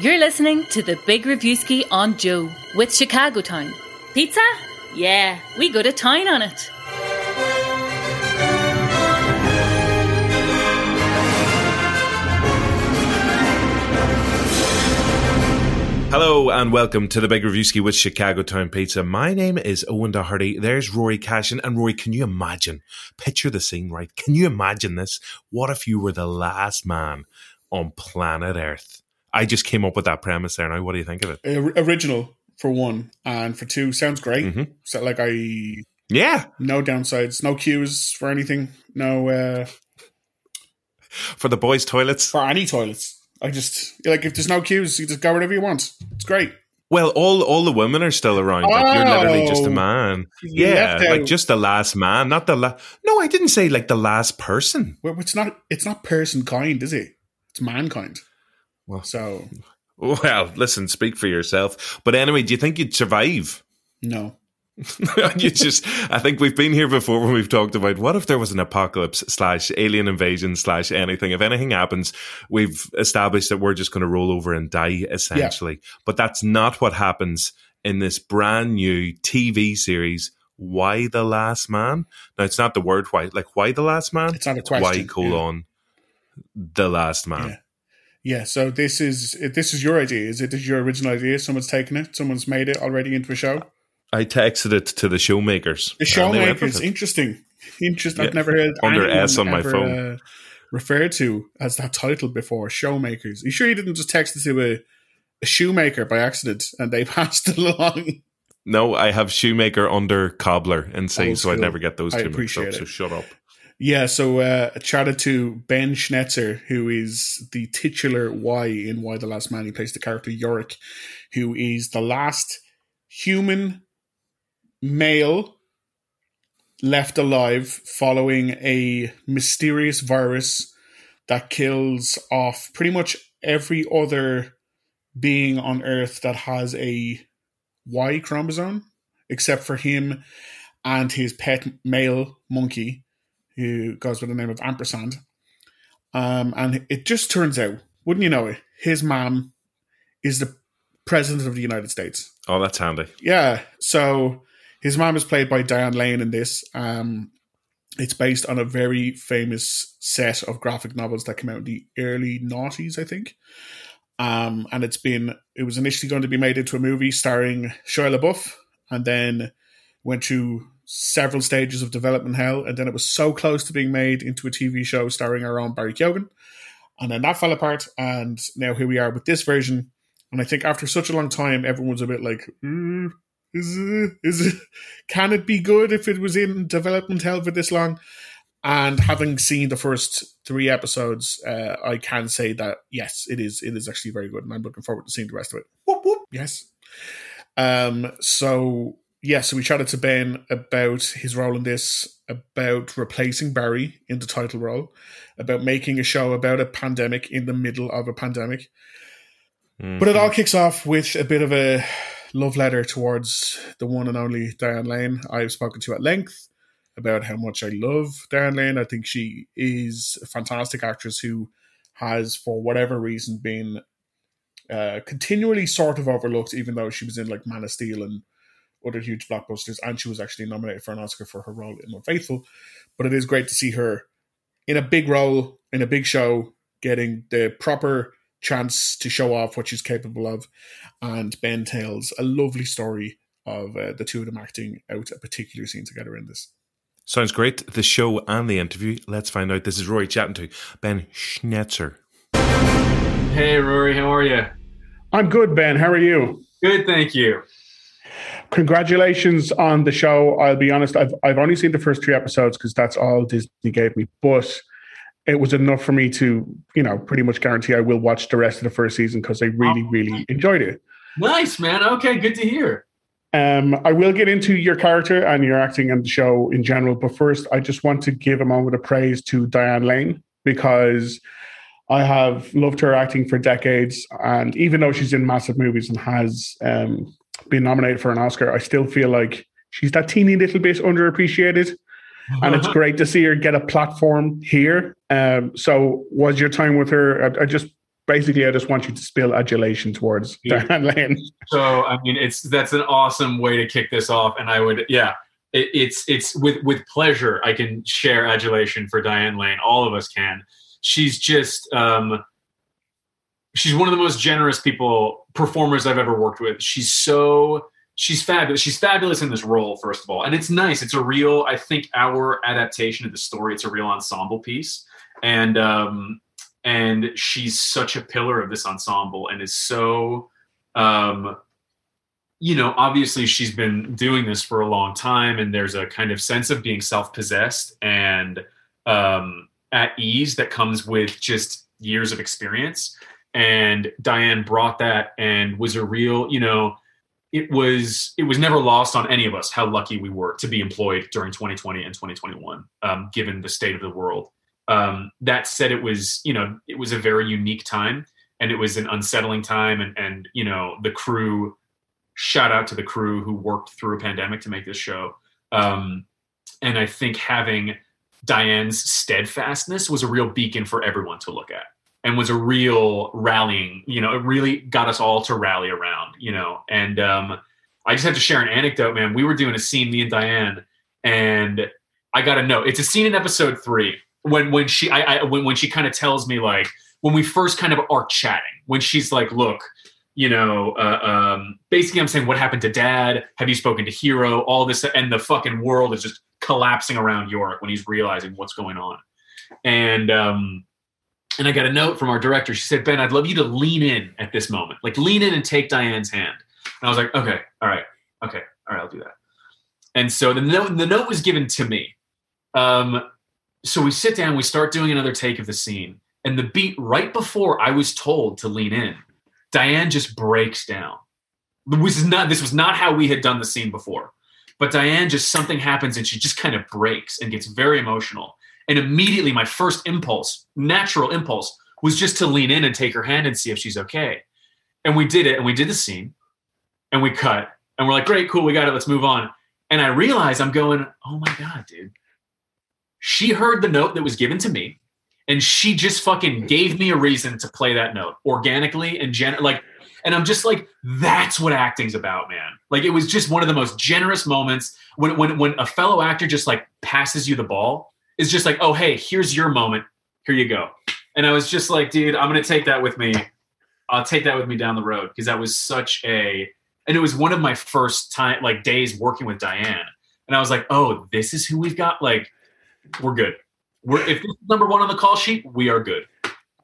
You're listening to the Big Reviewski on Joe with Chicago Town. Pizza? Yeah, we go to town on it. Hello and welcome to the Big Reviewski with Chicago Town Pizza. My name is Owen Doherty. There's Rory Cashin. And Rory, can you imagine? Picture the scene, right? Can you imagine this? What if you were the last man on planet Earth? I just came up with that premise there now. What do you think of it? Original for one, and for two, sounds great. Mm-hmm. So, like, I Yeah. no downsides, no queues for anything, no uh, For the boys' toilets. for any toilets. I just like if there's no queues, you just go wherever you want. It's great. Well, all all the women are still around. Like you're literally just a Oh. man. Yeah, like out- just the last man, not the last. No, I didn't say like the last person. Well, it's not. It's not person kind, is it? It's mankind. Well. so Well, listen, speak for yourself. But anyway, do you think you'd survive? no. you just i think we've been here before when we've talked about what if there was an apocalypse slash alien invasion slash anything if anything happens we've established that we're just going to roll over and die essentially but that's not what happens in this brand new tv series why the last man now it's not the word why like why the last man It's not a why question. colon the last man Yeah. Yeah. So this is this is your idea. Is it is your original idea? Someone's taken it. Someone's made it already into a show. i texted it to the showmakers The and they went with showmakers. Interesting. Interesting. Yeah. I've never heard Under S on my ever, phone. Uh, referred to as that title before. Showmakers. Are you sure you didn't just text it to a, a shoemaker by accident and they passed it along? No, I have shoemaker under cobbler and Old so I school. never get those I two mixed appreciate up. it. So shut up. Yeah, so uh, I chatted to Ben Schnetzer, who is the titular Y in Y the Last Man. He plays the character Yorick, who is the last human male left alive following a mysterious virus that kills off pretty much every other being on Earth that has a Y chromosome, except for him and his pet male monkey who goes by the name of Ampersand. Um, and it just turns out, wouldn't you know it, his mom is the president of the United States. Oh, that's handy. Yeah. So his mom is played by Diane Lane in this. Um, it's based on a very famous set of graphic novels that came out in the early noughties, I think. Um, and it's been it was initially going to be made into a movie starring Shia LaBeouf, and then went through several stages of development hell, and then it was so close to being made into a TV show starring our own Barry Keoghan, and then that fell apart, and now here we are with this version. And I think after such a long time, everyone was a bit like, "Mm, "Is it? Is it? Can it be good if it was in development hell for this long?" And having seen the first three episodes, uh, I can say that yes, it is. It is actually very good, and I'm looking forward to seeing the rest of it. Whoop whoop. Yes. Um. So yeah, so we chatted to Ben about his role in this, about replacing Barry in the title role, about making a show about a pandemic in the middle of a pandemic. But it all kicks off with a bit of a love letter towards the one and only Diane Lane. I've spoken to at length about how much I love Diane Lane. I think she is a fantastic actress who has, for whatever reason, been uh, continually sort of overlooked, even though she was in like Man of Steel and other huge blockbusters, and she was actually nominated for an Oscar for her role in Unfaithful. But it is great to see her in a big role, in a big show, getting the proper chance to show off what she's capable of. And Ben tells a lovely story of uh, the two of them acting out a particular scene together in this. Sounds great. The show and the interview. Let's find out. This is Rory chatting to Ben Schnetzer. Hey, Rory, how are you? I'm good, Ben. How are you? Good, thank you. Congratulations on the show. I'll be honest, I've, I've only seen the first three episodes because that's all Disney gave me. But it was enough for me to, you know, pretty much guarantee I will watch the rest of the first season because I really, really enjoyed it. Nice, man. Okay, good to hear. Um, I will get into your character and your acting and the show in general, but first, I just want to give a moment of praise to Diane Lane because I have loved her acting for decades, and even though she's in massive movies and has um, been nominated for an Oscar, I still feel like she's that teeny little bit underappreciated, and it's great to see her get a platform here. Um, so, was your time with her? I, I just basically, I just want you to spill adulation towards Yeah. Diane Lane. So I mean, it's that's an awesome way to kick this off, and I would, yeah, it, it's it's with with pleasure I can share adulation for Diane Lane. All of us can. She's just um, she's one of the most generous people performers I've ever worked with. She's so she's fabulous. She's fabulous in this role, first of all, and it's nice. It's a real, I think, our adaptation of the story. It's a real ensemble piece, and um, and she's such a pillar of this ensemble, and is so um, you know, obviously she's been doing this for a long time, and there's a kind of sense of being self-possessed and um, at ease that comes with just years of experience. And Diane brought that and was a real, you know, it was it was never lost on any of us how lucky we were to be employed during 2020 and 2021, um, given the state of the world. Um, that said, it was you know it was a very unique time, and it was an unsettling time, and and you know the crew shout out to the crew who worked through a pandemic to make this show. Um, and I think having Diane's steadfastness was a real beacon for everyone to look at and was a real rallying, you know, it really got us all to rally around, you know. And um, I just have to share an anecdote, man. We were doing a scene, me and Diane, and I got to know it's a scene in episode three when when she I, I when when she kind of tells me like when we first kind of are chatting when she's like, look, you know, uh, um, basically I'm saying what happened to dad? Have you spoken to Hero? All this and the fucking world is just collapsing around Yorick when he's realizing what's going on. And um, and I got a note from our director. She said, Ben, I'd love you to lean in at this moment, like lean in and take Diane's hand. And I was like, okay, all right, okay, all right, I'll do that. And so the note the note was given to me. Um, so we sit down, we start doing another take of the scene, and the beat right before I was told to lean in, Diane just breaks down. This is not this was not how we had done the scene before. But Diane just something happens and she just kind of breaks and gets very emotional. And immediately my first impulse, natural impulse, was just to lean in and take her hand and see if she's okay. And we did it and we did the scene and we cut and we're like, great, cool, we got it, let's move on. And I realize I'm going, oh my God, dude. She heard the note that was given to me and she just fucking gave me a reason to play that note organically and gen like and i'm just like that's what acting's about man like it was just one of the most generous moments when when when a fellow actor just like passes you the ball is just like oh hey here's your moment. Here you go. And i was just like dude i'm gonna take that with me. I'll take that with me down the road because that was such a and it was one of my first time like days working with diane. And i was like oh this is who we've got like we're good. We're if this is number one on the call sheet, we are good.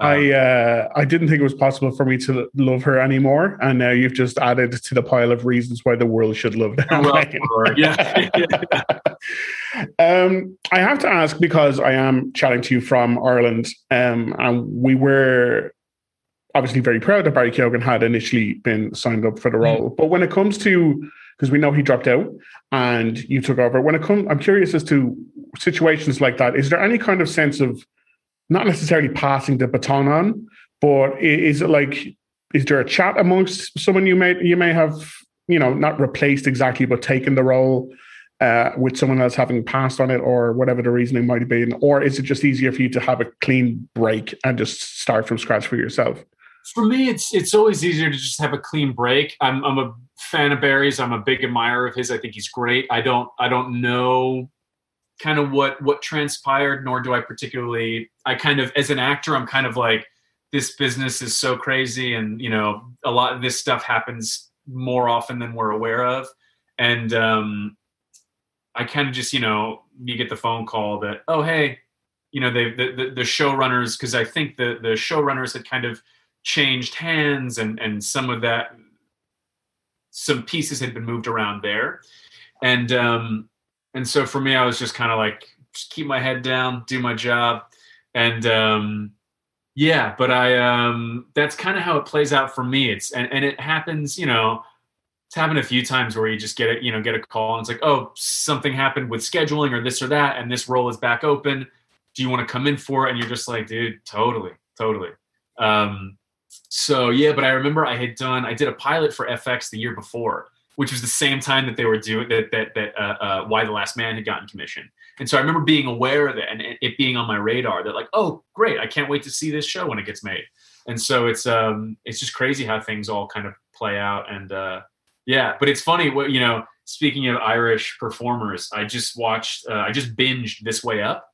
Um, I uh, I didn't think it was possible for me to love her anymore, and now you've just added to the pile of reasons why the world should love Diane well, yeah, um, I have to ask because I am chatting to you from Ireland, um, and we were obviously very proud that Barry Keoghan had initially been signed up for the role. But when it comes to because we know he dropped out and you took over, when it comes, I'm curious as to situations like that. Is there any kind of sense of not necessarily passing the baton on, but is it like is there a chat amongst someone you may you may have you know not replaced exactly but taken the role uh, with someone else having passed on it or whatever the reasoning might have been or is it just easier for you to have a clean break and just start from scratch for yourself For me, it's it's always easier to just have a clean break. I'm I'm a fan of Barry's. I'm a big admirer of his. I think he's great. I don't I don't know kind of what what transpired, nor do I particularly. I kind of as an actor, I'm kind of like this business is so crazy, and you know a lot of this stuff happens more often than we're aware of, and um, I kind of just you know you get the phone call that oh hey you know they the the, the showrunners because I think the the showrunners had kind of changed hands and and some of that some pieces had been moved around there and um and so for me i was just kind of like just keep my head down do my job. And um yeah but i um that's kind of how it plays out for me. It's and, and it happens you know it's happened a few times where you just get it you know get a call and it's like oh something happened with scheduling or this or that and this role is back open. Do you want to come in for it? And you're just like dude totally totally. Um so yeah, but I remember I had done I did a pilot for FX the year before, which was the same time that they were doing that that that uh, uh, Y the Last Man had gotten commission. And so I remember being aware of it and it it being on my radar that like, oh great, I can't wait to see this show when it gets made. and so it's um it's just crazy how things all kind of play out and uh yeah but it's funny what you know speaking of irish performers i just watched uh, i just binged this way up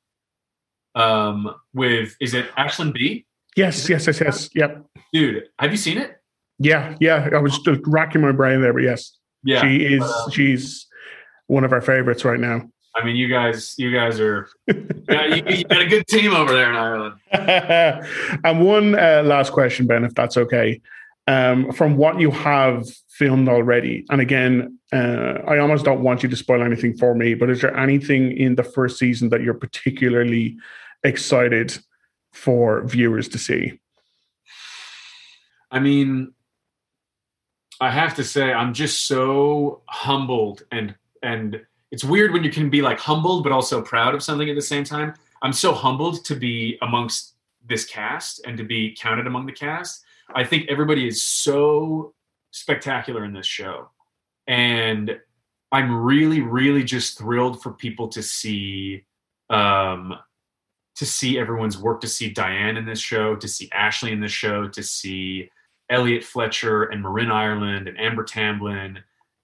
um with is it Aisling Bea Yes, yes, yes, yes. Yep. dude have you seen it Yeah, yeah. I was just racking my brain there, but yes, yeah she is. but, uh, she's one of our favorites right now. i mean you guys you guys are yeah, you, you got a good team over there in ireland and one uh, last question, Ben, if that's okay. Um, from what you have filmed already, and again, uh, I almost don't want you to spoil anything for me, but is there anything in the first season that you're particularly excited for viewers to see? I mean, I have to say, I'm just so humbled and and it's weird when you can be like humbled but also proud of something at the same time. I'm so humbled to be amongst this cast and to be counted among the cast. I think everybody is so spectacular in this show. And I'm really, really just thrilled for people to see um to see everyone's work, to see Diane in this show, to see Ashley in this show, to see Elliot Fletcher and Marin Ireland and Amber Tamblyn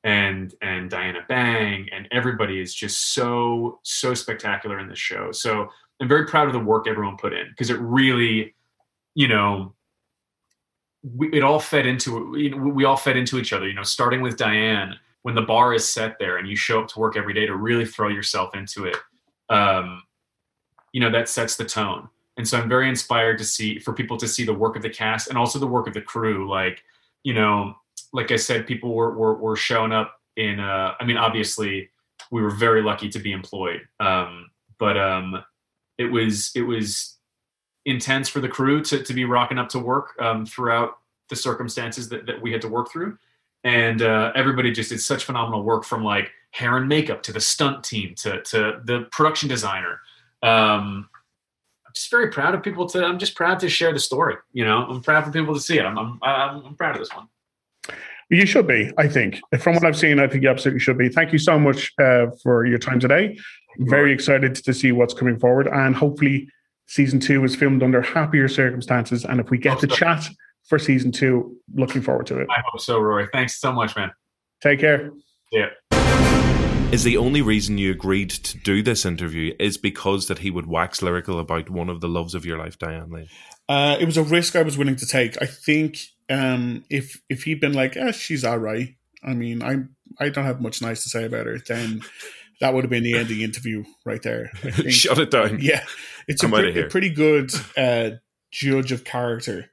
and and Diana Bang and everybody is just so so spectacular in this show. So I'm very proud of the work everyone put in because it really, you know, we, it all fed into you know, we all fed into each other. You know, starting with Diane when the bar is set there and you show up to work every day to really throw yourself into it. Um, you know that sets the tone and so i'm very inspired to see for people to see the work of the cast and also the work of the crew. Like you know like i said people were were, were showing up in uh i mean obviously we were very lucky to be employed. Um but um it was it was intense for the crew to, to be rocking up to work um, throughout the circumstances that, that we had to work through. And uh, everybody just did such phenomenal work from like hair and makeup to the stunt team to to the production designer. Um, just very proud of people to. I'm just proud to share the story. You know, I'm proud for people to see it. I'm I'm, I'm, I'm proud of this one. You should be, I think. From what I've seen, I think you absolutely should be. Thank you so much uh, for your time today. Very excited to see what's coming forward, and hopefully, season two is filmed under happier circumstances. And if we get to so. chat for season two, looking forward to it. I hope so, Rory. Thanks so much, man. Take care. Yeah. Is the only reason you agreed to do this interview is because that he would wax lyrical about one of the loves of your life, Diane Lane? Uh, it was a risk I was willing to take. I think um, if if he'd been like, "Yeah, she's all right," I mean, I I don't have much nice to say about her, then that would have been the end of the interview right there. Shut it down. yeah, it's a, I'm outta pre- a pretty good uh, judge of character.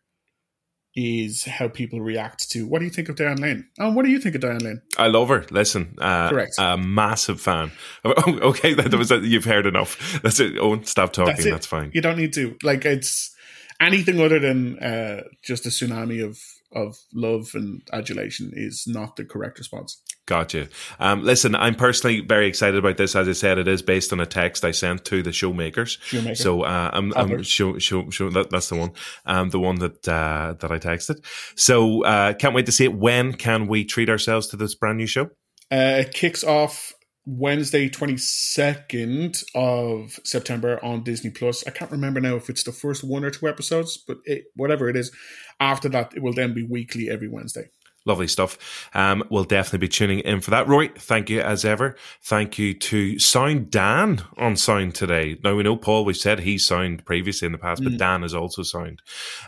Is how people react to what do you think of Diane Lane? Oh, what do you think of Diane Lane? I love her. Listen, uh, Correct. a massive fan. Oh, okay, that was you've heard enough. That's it. Oh, stop talking. That's. That's fine. You don't need to like it's anything other than uh, just a tsunami of of love and adulation is not the correct response. Gotcha. Um, listen, I'm personally very excited about this. As I said, it is based on a text I sent to the showmakers. Showmaker. So uh, I'm, I'm show, show, show, that, that's the one, um, the one that uh, that I texted. So uh, can't wait to see it. When can we treat ourselves to this brand new show? Uh, it kicks off Wednesday, 22nd of September on Disney Plus. I can't remember now if it's the first one or two episodes, but it, whatever it is, after that, it will then be weekly every Wednesday. Lovely stuff. Um, we'll definitely be tuning in for that. Roy, thank you as ever. Thank you to Sound Dan on Sound today. Now we know Paul, we've said he Sound previously in the past, but Dan is also Sound.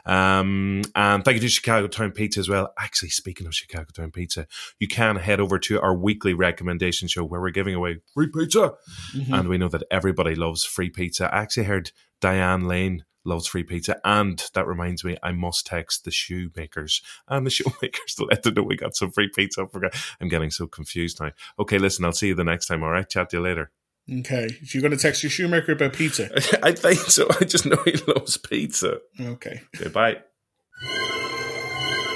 Um, and thank you to Chicago Town Pizza as well. Actually, speaking of Chicago Town Pizza, you can head over to our weekly recommendation show where we're giving away free pizza. And we know that everybody loves free pizza. I actually heard Diane Lane loves free pizza. And that reminds me, I must text the shoemakers and the shoemakers to let them know we got some free pizza. I forgot. I'm getting so confused now. Okay, listen, I'll see you the next time. All right, chat to you later. Okay. If you're going to text your shoemaker about pizza. I think so. I just know he loves pizza. Okay. Okay, bye.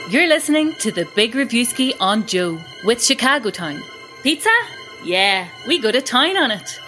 You're listening to the Big Reviewski on Joe with Chicago Town. Pizza? Yeah, we go to town on it.